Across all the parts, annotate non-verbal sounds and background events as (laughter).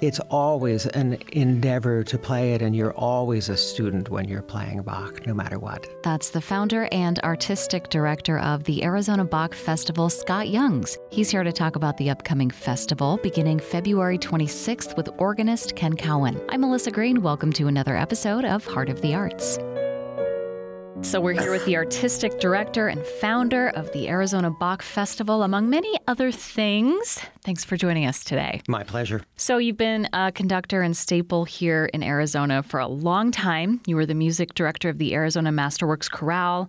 It's always an endeavor to play it, and you're always a student when you're playing Bach, no matter what. That's the founder and artistic director of the Arizona Bach Festival, Scott Youngs. He's here to talk about the upcoming festival beginning February 26th with organist Ken Cowan. I'm Melissa Green. Welcome to another episode of Heart of the Arts. So, we're here with the artistic director and founder of the Arizona Bach Festival, among many other things. Thanks for joining us today. My pleasure. So, you've been a conductor and staple here in Arizona for a long time. You were the music director of the Arizona Masterworks Chorale.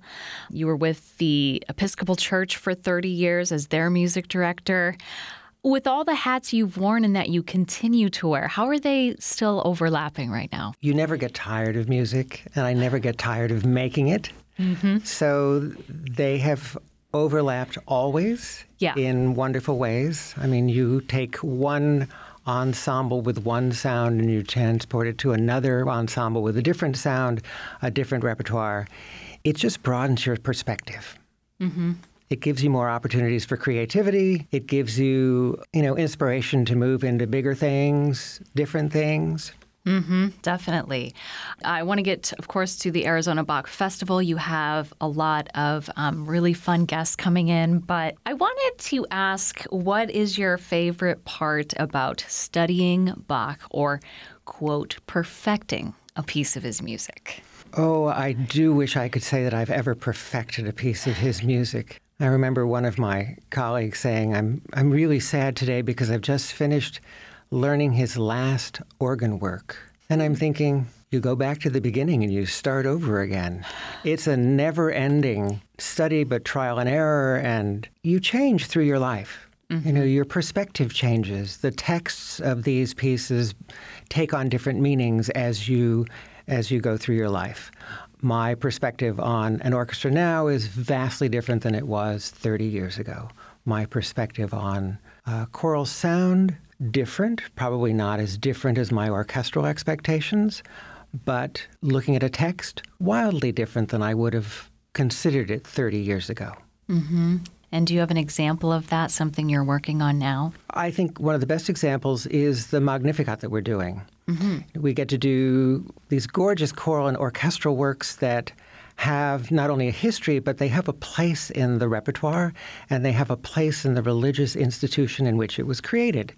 You were with the Episcopal Church for 30 years as their music director. With all the hats you've worn and that you continue to wear, how are they still overlapping right now? You never get tired of music, and I never get tired of making it. Mm-hmm. So they have overlapped always yeah. in wonderful ways. I mean, you take one ensemble with one sound and you transport it to another ensemble with a different sound, a different repertoire. It just broadens your perspective. Mm-hmm. It gives you more opportunities for creativity. It gives you, you know, inspiration to move into bigger things, different things. Mm-hmm, definitely. I want to get, of course, to the Arizona Bach Festival. You have a lot of um, really fun guests coming in, but I wanted to ask what is your favorite part about studying Bach or, quote, perfecting a piece of his music? Oh, I do wish I could say that I've ever perfected a piece of his music. I remember one of my colleagues saying, I'm, I'm really sad today because I've just finished learning his last organ work. And I'm thinking, you go back to the beginning and you start over again. It's a never ending study, but trial and error, and you change through your life. Mm-hmm. You know, your perspective changes. The texts of these pieces take on different meanings as you as you go through your life my perspective on an orchestra now is vastly different than it was 30 years ago. My perspective on uh, choral sound, different, probably not as different as my orchestral expectations, but looking at a text, wildly different than I would have considered it 30 years ago. Mm-hmm. And do you have an example of that, something you're working on now? I think one of the best examples is the Magnificat that we're doing. Mm-hmm. We get to do these gorgeous choral and orchestral works that have not only a history, but they have a place in the repertoire and they have a place in the religious institution in which it was created.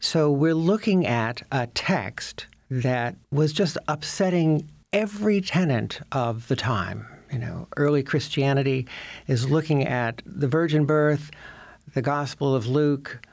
So we're looking at a text that was just upsetting every tenant of the time. You know, early Christianity is looking at the virgin birth, the Gospel of Luke,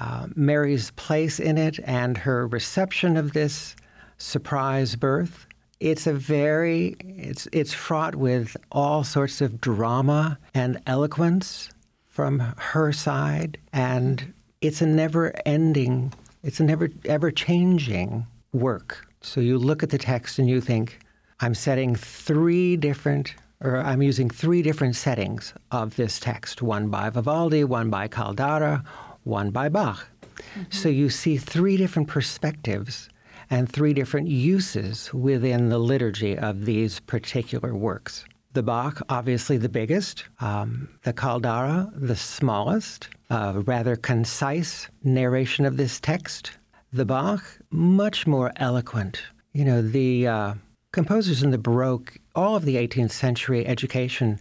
uh, Mary's place in it and her reception of this surprise birth. It's a very it's it's fraught with all sorts of drama and eloquence from her side and it's a never ending it's a never ever changing work. So you look at the text and you think I'm setting three different or I'm using three different settings of this text, one by Vivaldi, one by Caldara, one by Bach. Mm-hmm. So you see three different perspectives and three different uses within the liturgy of these particular works. The Bach, obviously the biggest, um, the Caldara, the smallest, a rather concise narration of this text. The Bach, much more eloquent. You know, the uh, composers in the Baroque, all of the 18th century education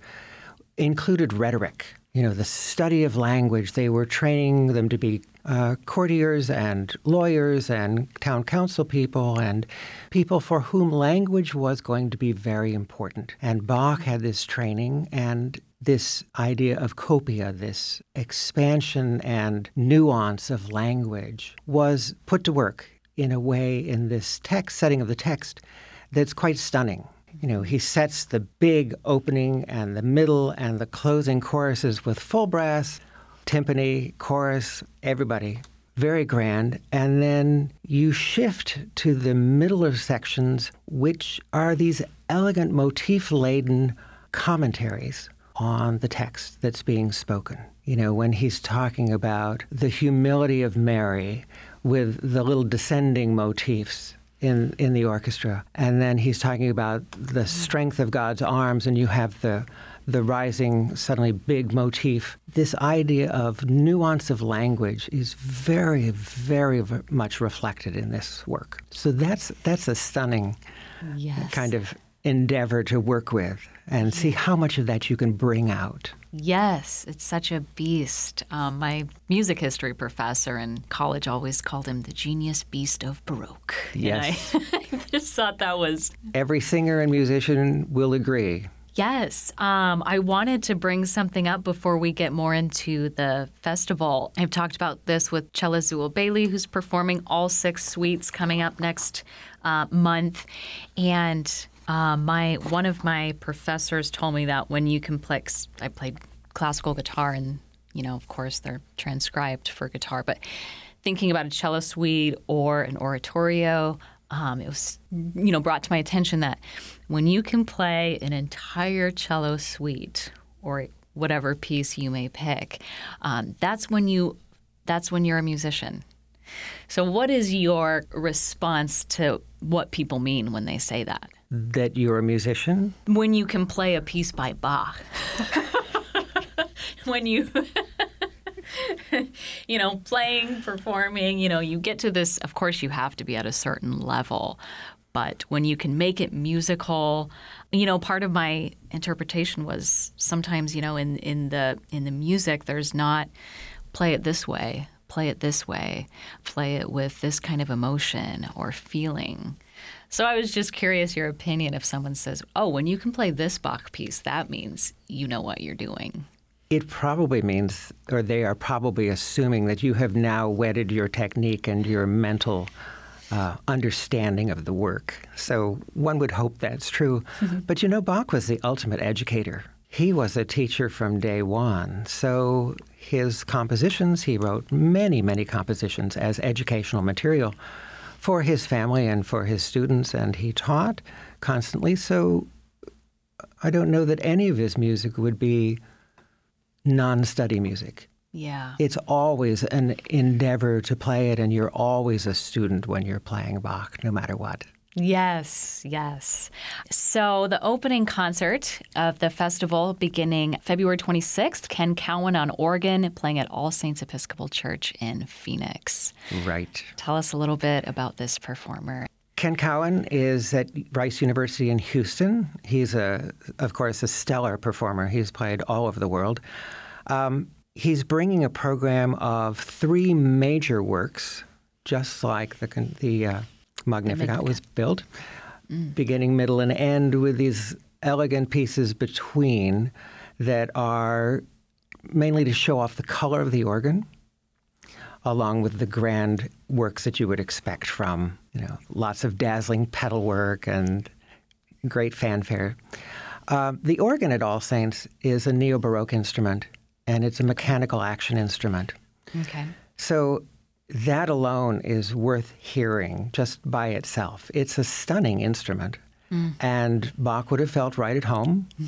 included rhetoric you know, the study of language. They were training them to be uh, courtiers and lawyers and town council people and people for whom language was going to be very important. And Bach had this training and this idea of copia, this expansion and nuance of language, was put to work in a way in this text, setting of the text, that's quite stunning you know, he sets the big opening and the middle and the closing choruses with full brass, timpani, chorus, everybody. Very grand. And then you shift to the middle sections, which are these elegant motif laden commentaries on the text that's being spoken. You know, when he's talking about the humility of Mary with the little descending motifs in in the orchestra, and then he's talking about the strength of God's arms, and you have the the rising, suddenly big motif. This idea of nuance of language is very, very much reflected in this work. So that's that's a stunning yes. kind of endeavor to work with and see how much of that you can bring out. Yes, it's such a beast. Um, my music history professor in college always called him the genius beast of Baroque. Yes. I, (laughs) I just thought that was. Every singer and musician will agree. Yes. Um, I wanted to bring something up before we get more into the festival. I've talked about this with Cella Zuill Bailey, who's performing all six suites coming up next uh, month. And uh, my one of my professors told me that when you can play, I played classical guitar, and you know, of course, they're transcribed for guitar. But thinking about a cello suite or an oratorio, um, it was you know brought to my attention that when you can play an entire cello suite or whatever piece you may pick, um, that's when you that's when you're a musician. So, what is your response to what people mean when they say that? That you're a musician? When you can play a piece by Bach. (laughs) when you. (laughs) you know, playing, performing, you know, you get to this, of course, you have to be at a certain level. But when you can make it musical, you know, part of my interpretation was sometimes, you know, in, in the in the music, there's not play it this way, play it this way, play it with this kind of emotion or feeling. So I was just curious your opinion if someone says, "Oh, when you can play this Bach piece, that means you know what you're doing." It probably means, or they are probably assuming that you have now wedded your technique and your mental uh, understanding of the work. So one would hope that's true. Mm-hmm. But you know, Bach was the ultimate educator. He was a teacher from day one. So his compositions, he wrote many, many compositions as educational material for his family and for his students, and he taught constantly. So I don't know that any of his music would be non study music. Yeah. It's always an endeavor to play it, and you're always a student when you're playing Bach, no matter what. Yes, yes. So the opening concert of the festival beginning February 26th, Ken Cowan on organ playing at All Saints Episcopal Church in Phoenix. Right. Tell us a little bit about this performer. Ken Cowan is at Rice University in Houston. He's a, of course, a stellar performer. He's played all over the world. Um, he's bringing a program of three major works, just like the the uh, Magnificat was built, mm. beginning, middle, and end with these elegant pieces between that are mainly to show off the color of the organ, along with the grand works that you would expect from, you know, lots of dazzling pedal work and great fanfare. Uh, the organ at All Saints is a neo Baroque instrument, and it's a mechanical action instrument. Okay. So that alone is worth hearing just by itself. It's a stunning instrument. Mm. And Bach would have felt right at home. Mm.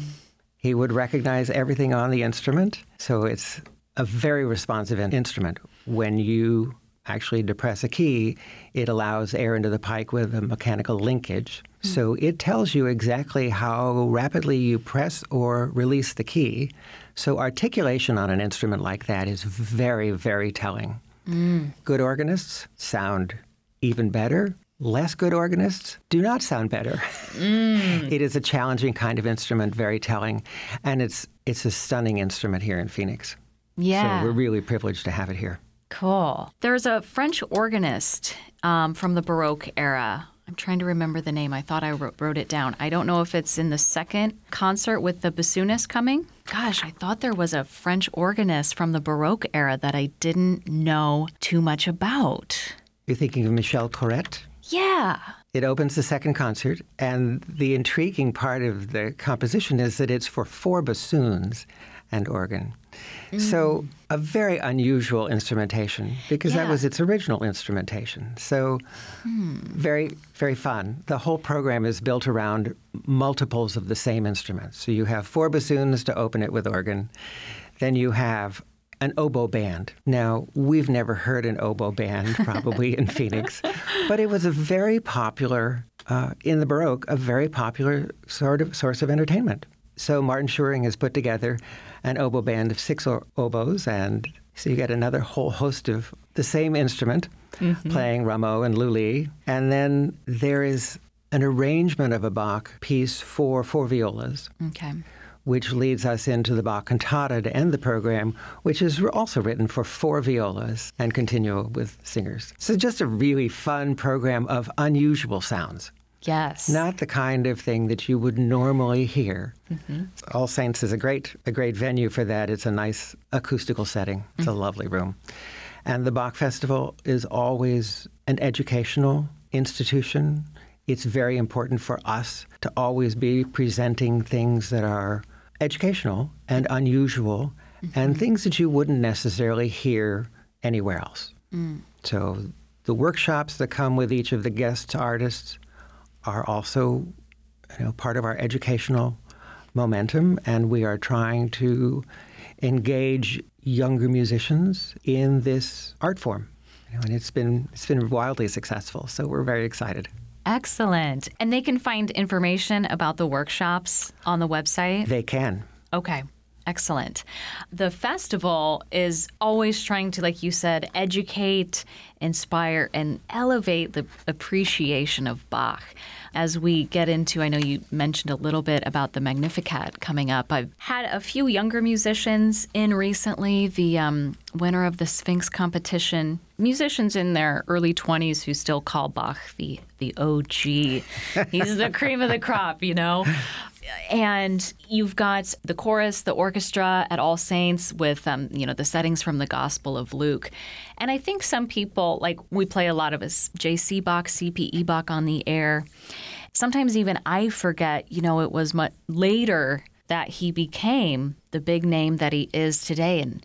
He would recognize everything on the instrument. So it's a very responsive instrument. When you actually depress a key, it allows air into the pike with a mechanical linkage. Mm. So it tells you exactly how rapidly you press or release the key. So articulation on an instrument like that is very, very telling. Mm. Good organists sound even better. Less good organists do not sound better. Mm. (laughs) it is a challenging kind of instrument, very telling, and it's it's a stunning instrument here in Phoenix. Yeah, so we're really privileged to have it here. Cool. There's a French organist um, from the Baroque era I'm trying to remember the name. I thought I wrote, wrote, it down. I don't know if it's in the second concert with the bassoonist coming. Gosh, I thought there was a French organist from the Baroque era that I didn't know too much about. You're thinking of Michel Corrette? Yeah. It opens the second concert, and the intriguing part of the composition is that it's for four bassoons and organ. Mm. So, a very unusual instrumentation because yeah. that was its original instrumentation. So, hmm. very, very fun. The whole program is built around multiples of the same instruments. So, you have four bassoons to open it with organ, then you have an oboe band. Now, we've never heard an oboe band (laughs) probably in Phoenix, but it was a very popular, uh, in the Baroque, a very popular sort of source of entertainment. So Martin Schuring has put together an oboe band of six oboes, and so you get another whole host of the same instrument mm-hmm. playing Rameau and Lully. And then there is an arrangement of a Bach piece for four violas. Okay. Which leads us into the Bach cantata to end the program, which is also written for four violas and continue with singers. So just a really fun program of unusual sounds. Yes. Not the kind of thing that you would normally hear. Mm-hmm. All Saints is a great a great venue for that. It's a nice acoustical setting. It's mm-hmm. a lovely room. And the Bach Festival is always an educational institution. It's very important for us to always be presenting things that are educational and unusual mm-hmm. and things that you wouldn't necessarily hear anywhere else. Mm. So the workshops that come with each of the guest artists are also you know, part of our educational momentum, and we are trying to engage younger musicians in this art form. You know, and it's been it's been wildly successful, so we're very excited. Excellent. And they can find information about the workshops on the website? They can. Okay. Excellent. The festival is always trying to, like you said, educate, inspire, and elevate the appreciation of Bach. As we get into, I know you mentioned a little bit about the Magnificat coming up. I've had a few younger musicians in recently. The um, winner of the Sphinx competition, musicians in their early 20s who still call Bach the the OG. He's the cream of the crop, you know and you've got the chorus, the orchestra at All Saints with um, you know the settings from the Gospel of Luke, and I think some people like we play a lot of us J.C. Bach, C.P.E. Bach on the air. Sometimes even I forget, you know, it was much later that he became the big name that he is today, and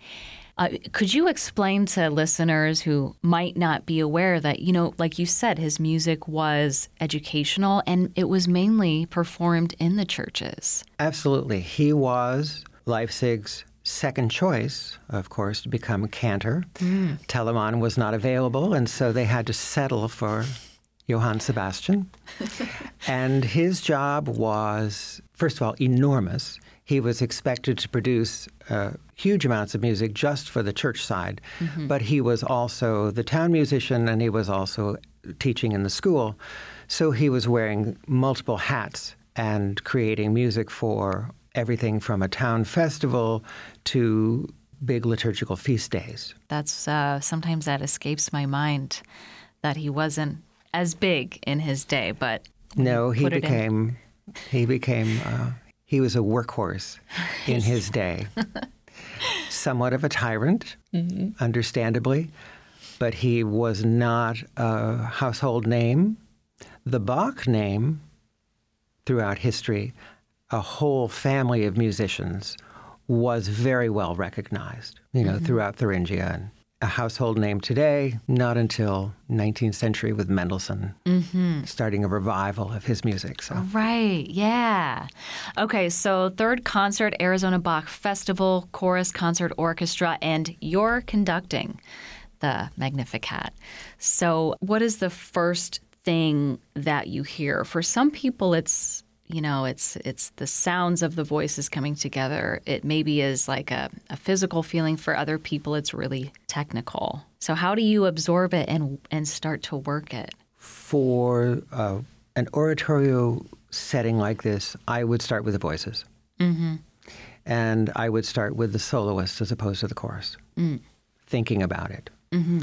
uh, could you explain to listeners who might not be aware that, you know, like you said, his music was educational and it was mainly performed in the churches? Absolutely. He was Leipzig's second choice, of course, to become a cantor. Mm. Telemann was not available, and so they had to settle for Johann Sebastian. (laughs) and his job was, first of all, enormous he was expected to produce uh, huge amounts of music just for the church side, mm-hmm. but he was also the town musician and he was also teaching in the school. So he was wearing multiple hats and creating music for everything from a town festival to big liturgical feast days. That's uh, sometimes that escapes my mind that he wasn't as big in his day, but no, he became he became uh, he was a workhorse in his (laughs) day. Somewhat of a tyrant, mm-hmm. understandably, but he was not a household name. The Bach name, throughout history, a whole family of musicians was very well recognized, you know, mm-hmm. throughout Thuringia and a household name today, not until 19th century with Mendelssohn, mm-hmm. starting a revival of his music. So. Right, yeah. Okay, so third concert, Arizona Bach Festival, Chorus Concert Orchestra, and you're conducting the Magnificat. So, what is the first thing that you hear? For some people, it's you know it's it's the sounds of the voices coming together. It maybe is like a, a physical feeling. For other people it's really technical. So how do you absorb it and and start to work it? For uh, an oratorio setting like this i would start with the voices. Mm-hmm. and i would start with the soloist as opposed to the chorus. Mm. thinking about it. Mm-hmm.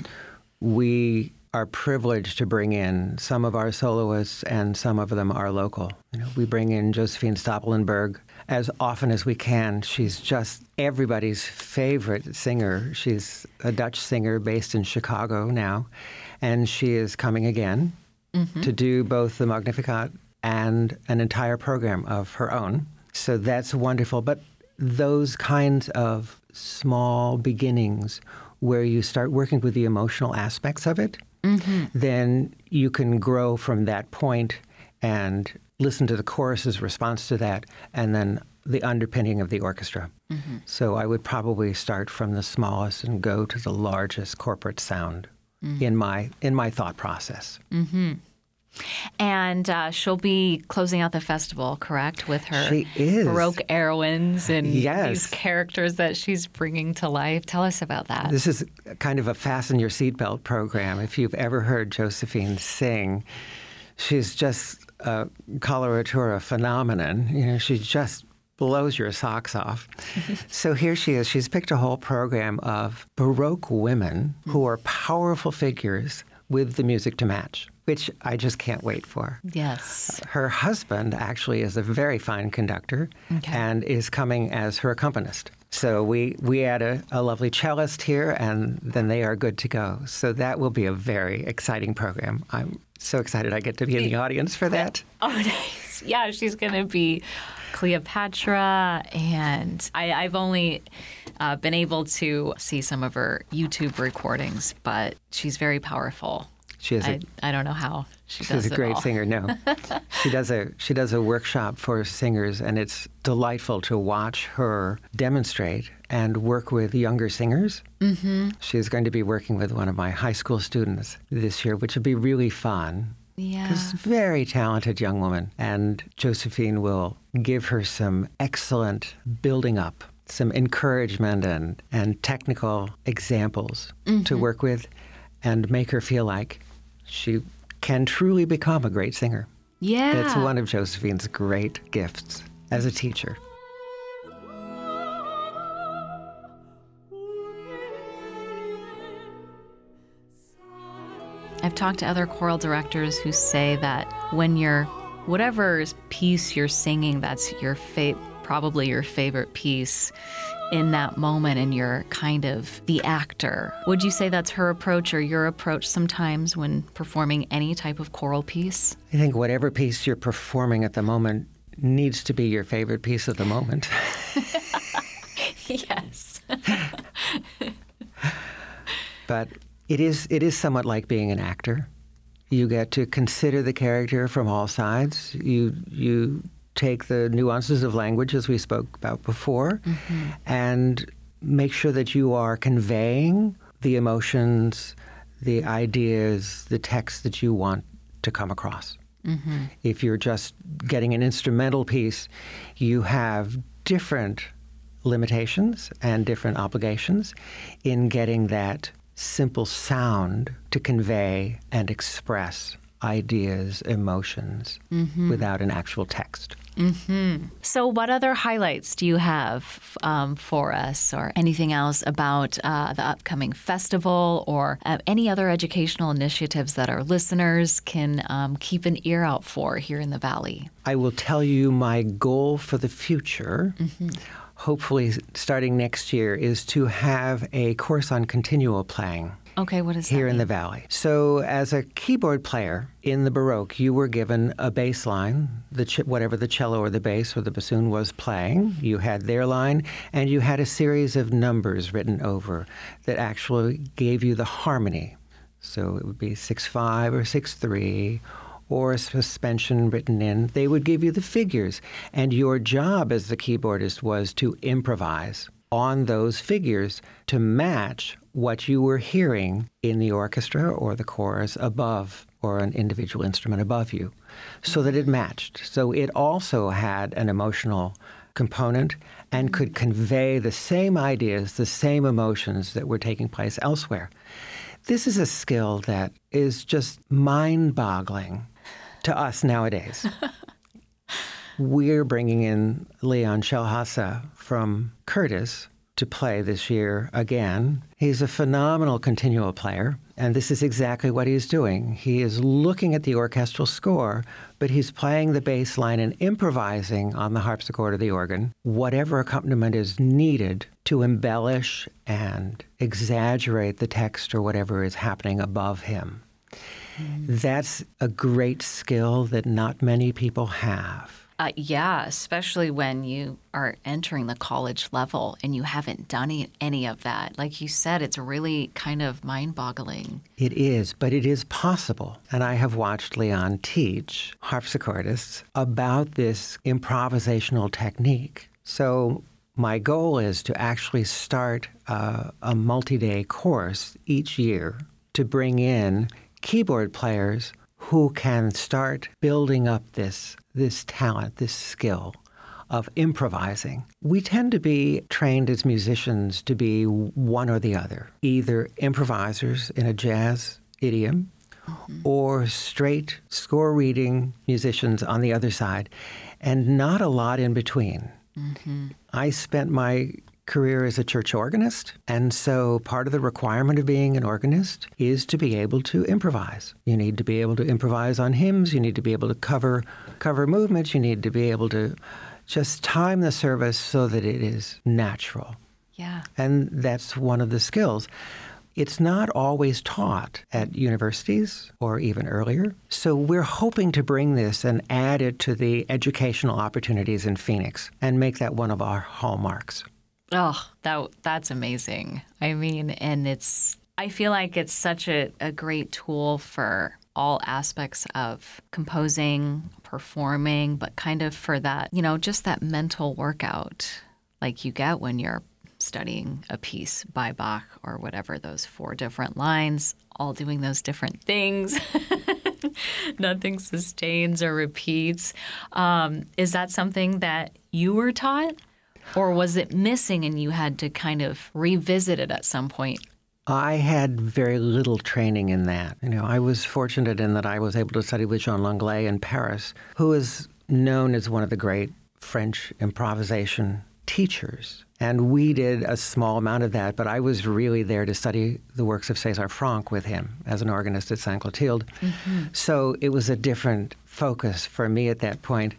we are privileged to bring in some of our soloists, and some of them are local. You know, we bring in Josephine Stoppelenburg as often as we can. She's just everybody's favorite singer. She's a Dutch singer based in Chicago now, and she is coming again mm-hmm. to do both the Magnificat and an entire program of her own. So that's wonderful. But those kinds of small beginnings where you start working with the emotional aspects of it mm-hmm. then you can grow from that point and listen to the chorus's response to that, and then the underpinning of the orchestra. Mm-hmm. So I would probably start from the smallest and go to the largest corporate sound mm-hmm. in my in my thought process. And uh, she'll be closing out the festival, correct, with her She is. Baroque heroines and Yes. these characters that she's bringing to life. Tell us about that. This is kind of a fasten your seatbelt program. If you've ever heard Josephine sing, she's just a coloratura phenomenon. You know, she just blows your socks off. (laughs) so here she is. She's picked a whole program of Baroque women who are powerful figures with the music to match, which I just can't wait for. yes. Her husband actually is a very fine conductor Okay. and is coming as her accompanist. So we, we add a, a lovely cellist here, and then they are good to go. So that will be a very exciting program. I'm so excited I get to be in the audience for that. Oh, (laughs) nice. Yeah, she's going to be Cleopatra. And I, I've only uh, been able to see some of her YouTube recordings, but she's very powerful. She is a I, I don't know how she She's does a great all. singer. No, (laughs) she does a she does a workshop for singers, and it's delightful to watch her demonstrate and work with younger singers. Mm-hmm. She's going to be working with one of my high school students this year, which will be really fun. Yeah. This very talented young woman, and Josephine will give her some excellent building up, some encouragement and and technical examples to work with, and make her feel like she can truly become a great singer. Yeah. That's one of Josephine's great gifts as a teacher. I've talked to other choral directors who say that when you're, whatever piece you're singing, that's your fa- probably your favorite piece in that moment, and you're kind of the actor. Would you say that's her approach or your approach sometimes when performing any type of choral piece? I think whatever piece you're performing at the moment needs to be your favorite piece of the moment. (laughs) yes. but it is it is somewhat like being an actor. You get to consider the character from all sides. You you take the nuances of language as we spoke about before mm-hmm. and make sure that you are conveying the emotions, the ideas, the text that you want to come across. Mm-hmm. If you're just getting an instrumental piece, you have different limitations and different obligations in getting that simple sound to convey and express ideas, emotions mm-hmm. without an actual text. So, what other highlights do you have um, for us, or anything else about uh, the upcoming festival, or uh, any other educational initiatives that our listeners can um, keep an ear out for here in the Valley? I will tell you my goal for the future, hopefully starting next year, is to have a course on continuo playing. Okay, what is here in the valley. So, as a keyboard player in the Baroque, you were given a bass line, the ch- whatever the cello or the bass or the bassoon was playing. You had their line, and you had a series of numbers written over that actually gave you the harmony. So it would be six five or six three. Or a suspension written in, they would give you the figures. And your job as the keyboardist was to improvise on those figures to match what you were hearing in the orchestra or the chorus above or an individual instrument above you so that it matched. So it also had an emotional component and could convey the same ideas, the same emotions that were taking place elsewhere. This is a skill that is just mind boggling to us nowadays. (laughs) We're bringing in Leon Schelhase from Curtis to play this year again. He's a phenomenal continuo player, and this is exactly what he's doing. He is looking at the orchestral score, but he's playing the bass line and improvising on the harpsichord or the organ whatever accompaniment is needed to embellish and exaggerate the text or whatever is happening above him. Mm. That's a great skill that not many people have. Uh, yeah, especially when you are entering the college level and you haven't done any of that. Like you said, it's really kind of mind boggling. It is, but it is possible. And I have watched Leon teach harpsichordists about this improvisational technique. So my goal is to actually start uh, a multi day course each year to bring in keyboard players who can start building up this, this talent, this skill of improvising. We tend to be trained as musicians to be one or the other, either improvisers in a jazz idiom mm-hmm. or straight score reading musicians on the other side, and not a lot in between. Mm-hmm. I spent my career as a church organist. And so part of the requirement of being an organist is to be able to improvise. You need to be able to improvise on hymns, you need to be able to cover cover movements, you need to be able to just time the service so that it is natural. Yeah. And that's one of the skills. It's not always taught at universities or even earlier. So we're hoping to bring this and add it to the educational opportunities in Phoenix and make that one of our hallmarks. Oh, that that's amazing. I mean, and it's I feel like it's such a, a great tool for all aspects of composing, performing, but kind of for that, you know, just that mental workout like you get when you're studying a piece by Bach or whatever, those four different lines, all doing those different things. (laughs) Nothing sustains or repeats. Um, is that something that you were taught? Or was it missing and you had to kind of revisit it at some point? I had very little training in that. You know, I was fortunate in that I was able to study with Jean Langlais in Paris, who is known as one of the great French improvisation teachers. And we did a small amount of that, but I was really there to study the works of César Franck with him as an organist at Saint Clotilde. Mm-hmm. So it was a different focus for me at that point.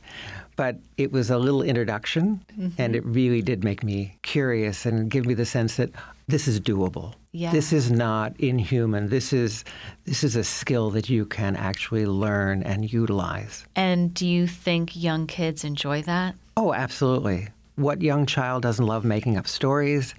But it was a little introduction, mm-hmm. and it really did make me curious and give me the sense that this is doable. Yeah. This is not inhuman. This is this is a skill that you can actually learn and utilize. And do you think young kids enjoy that? Oh, absolutely what young child doesn't love making up stories?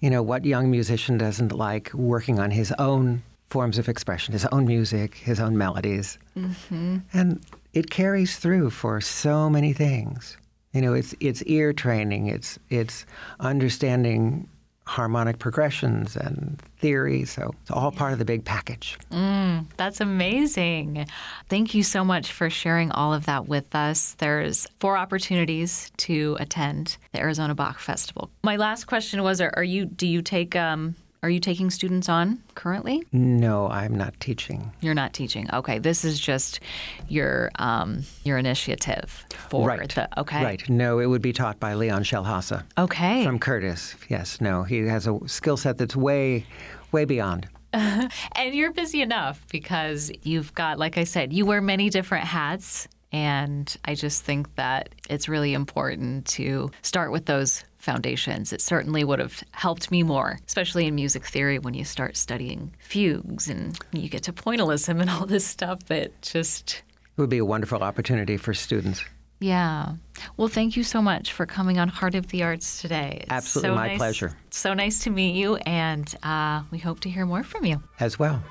You know, what young musician doesn't like working on his own forms of expression, his own music, his own melodies? Mm-hmm. And it carries through for so many things. You know, it's it's ear training, it's it's understanding harmonic progressions and theory. So it's all part of the big package. Mm, that's amazing. Thank you so much for sharing all of that with us. There's four opportunities to attend the Arizona Bach Festival. My last question was: Are, are you? Do you take um, are you taking students on currently? No, I'm not teaching. You're not teaching. Okay, this is just your um, your initiative for right. the. Okay, right. No, it would be taught by Leon Schelhase. Okay, from Curtis. Yes. No, he has a skill set that's way, way beyond. (laughs) and you're busy enough because you've got, like I said, you wear many different hats. And I just think that it's really important to start with those foundations. It certainly would have helped me more, especially in music theory when you start studying fugues and you get to pointillism and all this stuff that just. It would be a wonderful opportunity for students. Yeah. Well, thank you so much for coming on Heart of the Arts today. It's Absolutely, so my nice, pleasure. So nice to meet you, and uh, we hope to hear more from you. As well.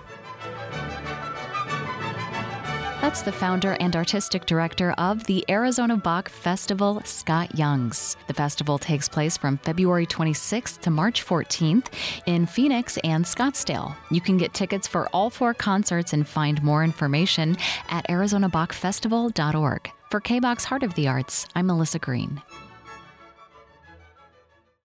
That's the founder and artistic director of the Arizona Bach Festival, Scott Youngs. The festival takes place from February 26th to March 14th in Phoenix and Scottsdale. You can get tickets for all four concerts and find more information at ArizonaBachFestival.org. For KBAQ Heart of the Arts, I'm Melissa Green.